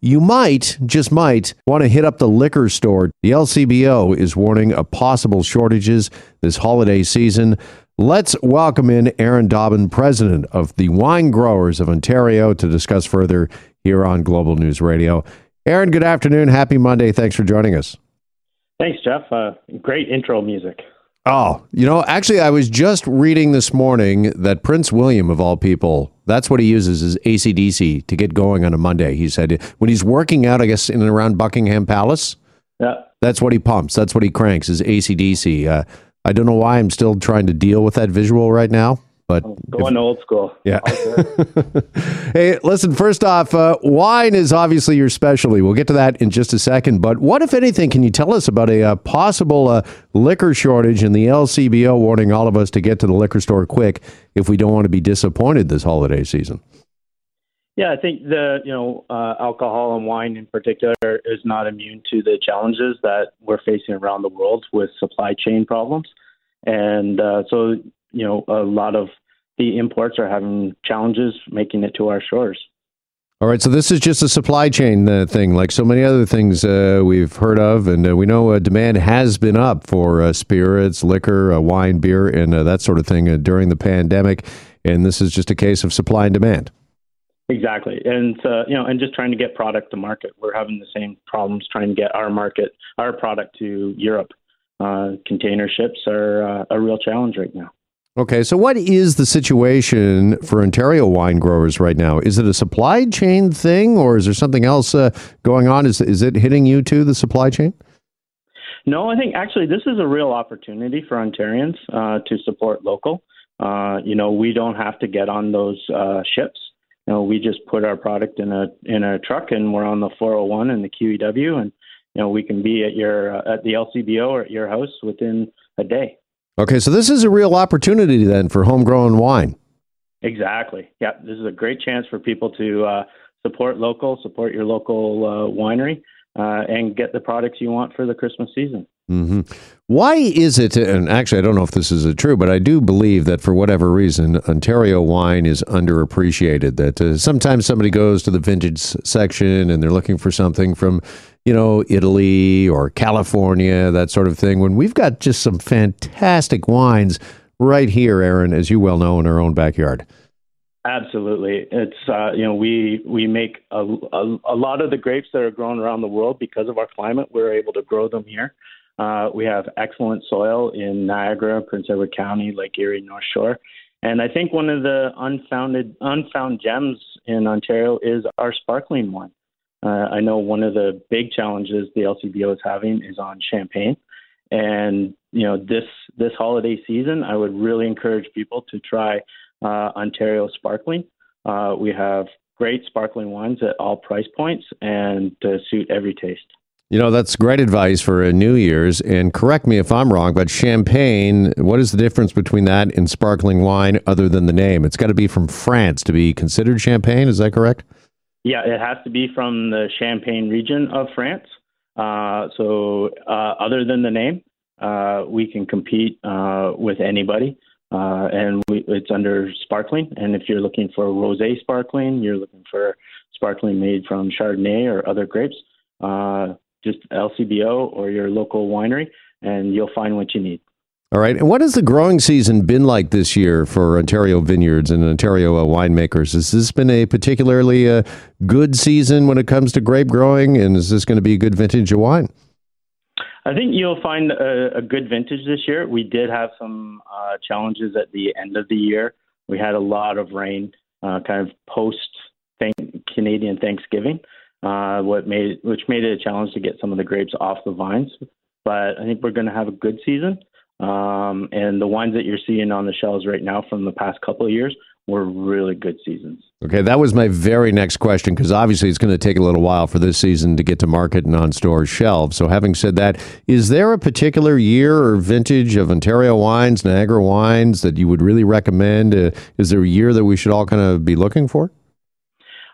you might, just might, want to hit up the liquor store. The LCBO is warning of possible shortages this holiday season. Let's welcome in Aaron Dobbin, president of the Wine Growers of Ontario, to discuss further here on Global News Radio. Aaron, good afternoon. Happy Monday. Thanks for joining us. Thanks, Jeff. Uh, great intro music. Oh, you know, actually, I was just reading this morning that Prince William, of all people, that's what he uses is ACDC to get going on a Monday. He said when he's working out, I guess, in and around Buckingham Palace, yeah, that's what he pumps. That's what he cranks is ACDC. Uh, I don't know why I'm still trying to deal with that visual right now. But going if, old school. Yeah. hey, listen. First off, uh, wine is obviously your specialty. We'll get to that in just a second. But what, if anything, can you tell us about a, a uh, possible uh, liquor shortage and the LCBO warning all of us to get to the liquor store quick if we don't want to be disappointed this holiday season? Yeah, I think the you know uh, alcohol and wine in particular is not immune to the challenges that we're facing around the world with supply chain problems, and uh, so you know a lot of the imports are having challenges making it to our shores. All right, so this is just a supply chain uh, thing, like so many other things uh, we've heard of, and uh, we know uh, demand has been up for uh, spirits, liquor, uh, wine, beer, and that sort of thing during the pandemic. And this is just a case of supply and demand. Exactly, and you know, and just trying to get product to market. We're having the same problems trying to get our market, our product to Europe. container ships are a real challenge right now. Okay, so what is the situation for Ontario wine growers right now? Is it a supply chain thing, or is there something else uh, going on? Is is it hitting you too, the supply chain? No, I think actually this is a real opportunity for Ontarians uh, to support local. Uh, you know, we don't have to get on those uh, ships. You know, we just put our product in a in a truck, and we're on the 401 and the QEW, and you know, we can be at your uh, at the LCBO or at your house within a day. Okay, so this is a real opportunity then for homegrown wine. Exactly. Yeah, this is a great chance for people to uh, support local, support your local uh, winery, uh, and get the products you want for the Christmas season. Mm-hmm. Why is it? And actually, I don't know if this is true, but I do believe that for whatever reason, Ontario wine is underappreciated. That uh, sometimes somebody goes to the vintage section and they're looking for something from you know, Italy or California, that sort of thing, when we've got just some fantastic wines right here, Aaron, as you well know, in our own backyard. Absolutely, it's uh, you know we we make a, a, a lot of the grapes that are grown around the world because of our climate. We're able to grow them here. Uh, we have excellent soil in Niagara, Prince Edward County, Lake Erie, North Shore, and I think one of the unfounded unfound gems in Ontario is our sparkling wine. Uh, I know one of the big challenges the LCBO is having is on champagne, and you know this this holiday season, I would really encourage people to try uh, Ontario Sparkling. Uh, we have great sparkling wines at all price points and to suit every taste. You know, that's great advice for a New Year's. And correct me if I'm wrong, but champagne, what is the difference between that and sparkling wine other than the name? It's got to be from France to be considered champagne. Is that correct? Yeah, it has to be from the Champagne region of France. Uh, so, uh, other than the name, uh, we can compete uh, with anybody, uh, and we, it's under sparkling. And if you're looking for rosé sparkling, you're looking for sparkling made from Chardonnay or other grapes, uh, just LCBO or your local winery, and you'll find what you need. All right. And what has the growing season been like this year for Ontario vineyards and Ontario uh, winemakers? Has this been a particularly uh, good season when it comes to grape growing? And is this going to be a good vintage of wine? I think you'll find a, a good vintage this year. We did have some uh, challenges at the end of the year. We had a lot of rain, uh, kind of post Canadian Thanksgiving, uh, what made which made it a challenge to get some of the grapes off the vines. But I think we're going to have a good season. Um, and the wines that you're seeing on the shelves right now from the past couple of years were really good seasons. Okay, that was my very next question because obviously it's going to take a little while for this season to get to market and on store shelves. So, having said that, is there a particular year or vintage of Ontario wines, Niagara wines that you would really recommend? Uh, is there a year that we should all kind of be looking for?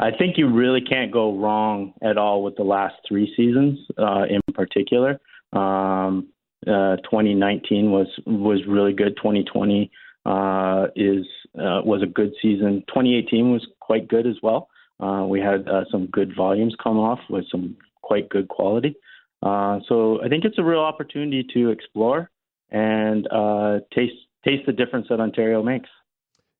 I think you really can't go wrong at all with the last three seasons uh, in particular. Um, uh, 2019 was was really good. 2020 uh, is uh, was a good season. 2018 was quite good as well. Uh, we had uh, some good volumes come off with some quite good quality. So I think it's a real opportunity to explore and taste taste the difference that Ontario makes.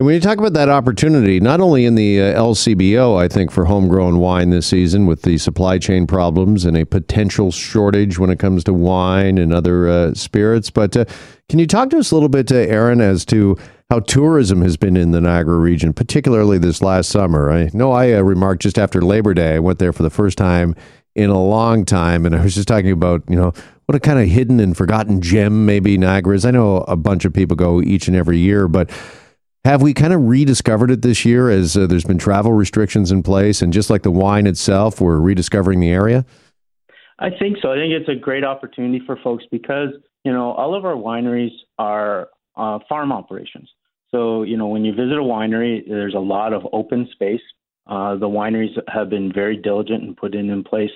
And when you talk about that opportunity, not only in the uh, LCBO, I think for homegrown wine this season with the supply chain problems and a potential shortage when it comes to wine and other uh, spirits, but uh, can you talk to us a little bit, uh, Aaron, as to how tourism has been in the Niagara region, particularly this last summer? I know I uh, remarked just after Labor Day, I went there for the first time in a long time, and I was just talking about, you know, what a kind of hidden and forgotten gem maybe Niagara is. I know a bunch of people go each and every year, but have we kind of rediscovered it this year as uh, there's been travel restrictions in place, and just like the wine itself, we're rediscovering the area? I think so. I think it's a great opportunity for folks because you know all of our wineries are uh, farm operations. So you know when you visit a winery, there's a lot of open space. Uh, the wineries have been very diligent in putting in in place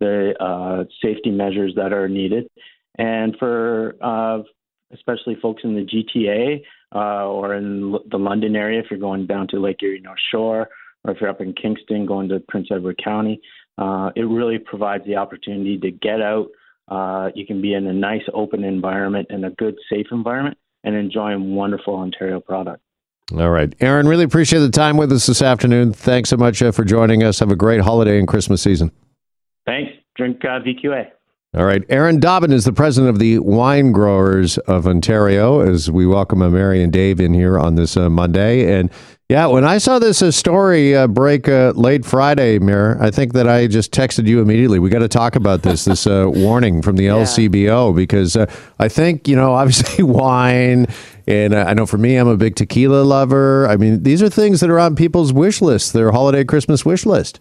the uh, safety measures that are needed, and for uh, especially folks in the GTA uh, or in the London area, if you're going down to Lake Erie North Shore, or if you're up in Kingston going to Prince Edward County, uh, it really provides the opportunity to get out. Uh, you can be in a nice open environment and a good, safe environment and enjoying wonderful Ontario product. All right. Aaron, really appreciate the time with us this afternoon. Thanks so much uh, for joining us. Have a great holiday and Christmas season. Thanks. Drink uh, VQA. All right. Aaron Dobbin is the president of the Wine Growers of Ontario as we welcome uh, Mary and Dave in here on this uh, Monday. And yeah, when I saw this uh, story uh, break uh, late Friday, Mary, I think that I just texted you immediately. We got to talk about this, this uh, warning from the yeah. LCBO, because I think, you know, obviously wine, and I know for me, I'm a big tequila lover. I mean, these are things that are on people's wish list, their holiday Christmas wish list.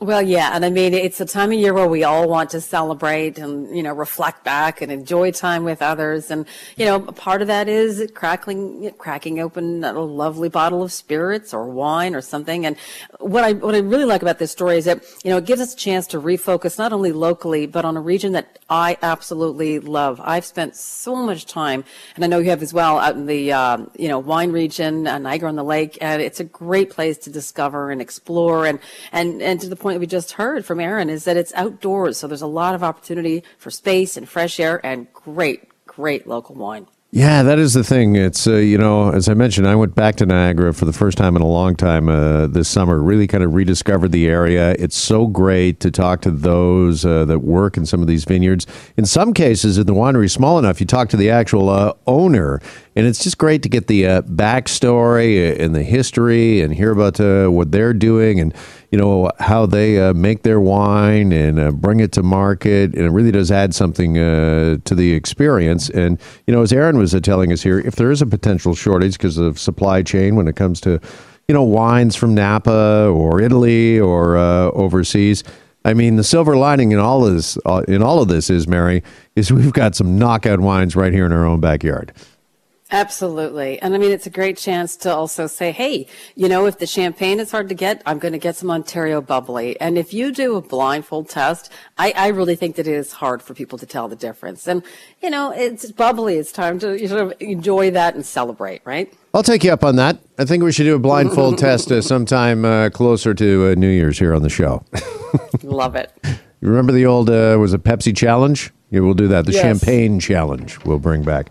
Well, yeah, and I mean it's a time of year where we all want to celebrate and you know reflect back and enjoy time with others, and you know part of that is crackling, cracking open a lovely bottle of spirits or wine or something. And what I what I really like about this story is that you know it gives us a chance to refocus not only locally but on a region that I absolutely love. I've spent so much time, and I know you have as well, out in the uh, you know wine region, uh, Niagara on the Lake, and it's a great place to discover and explore, and and and to the point point we just heard from Aaron is that it's outdoors. So there's a lot of opportunity for space and fresh air and great, great local wine. Yeah, that is the thing. It's uh, you know, as I mentioned, I went back to Niagara for the first time in a long time uh, this summer. Really, kind of rediscovered the area. It's so great to talk to those uh, that work in some of these vineyards. In some cases, if the winery is small enough, you talk to the actual uh, owner, and it's just great to get the uh, backstory and the history and hear about uh, what they're doing and you know how they uh, make their wine and uh, bring it to market, and it really does add something uh, to the experience. And you know, as Aaron was uh, telling us here, if there is a potential shortage because of supply chain when it comes to you know wines from Napa or Italy or overseas. I mean, the silver lining in all this, in all of this, is Mary, is we've got some knockout wines right here in our own backyard. Absolutely. And I mean, it's a great chance to also say, hey, you know, if the champagne is hard to get, I'm going to get some Ontario bubbly. And if you do a blindfold test, I, I really think that it is hard for people to tell the difference. And, you know, it's bubbly. It's time to sort of enjoy that and celebrate, right? I'll take you up on that. I think we should do a blindfold test uh, sometime uh, closer to uh, New Year's here on the show. Love it. You remember the old, uh, was it Pepsi challenge? Yeah, we'll do that. The yes. champagne challenge we'll bring back.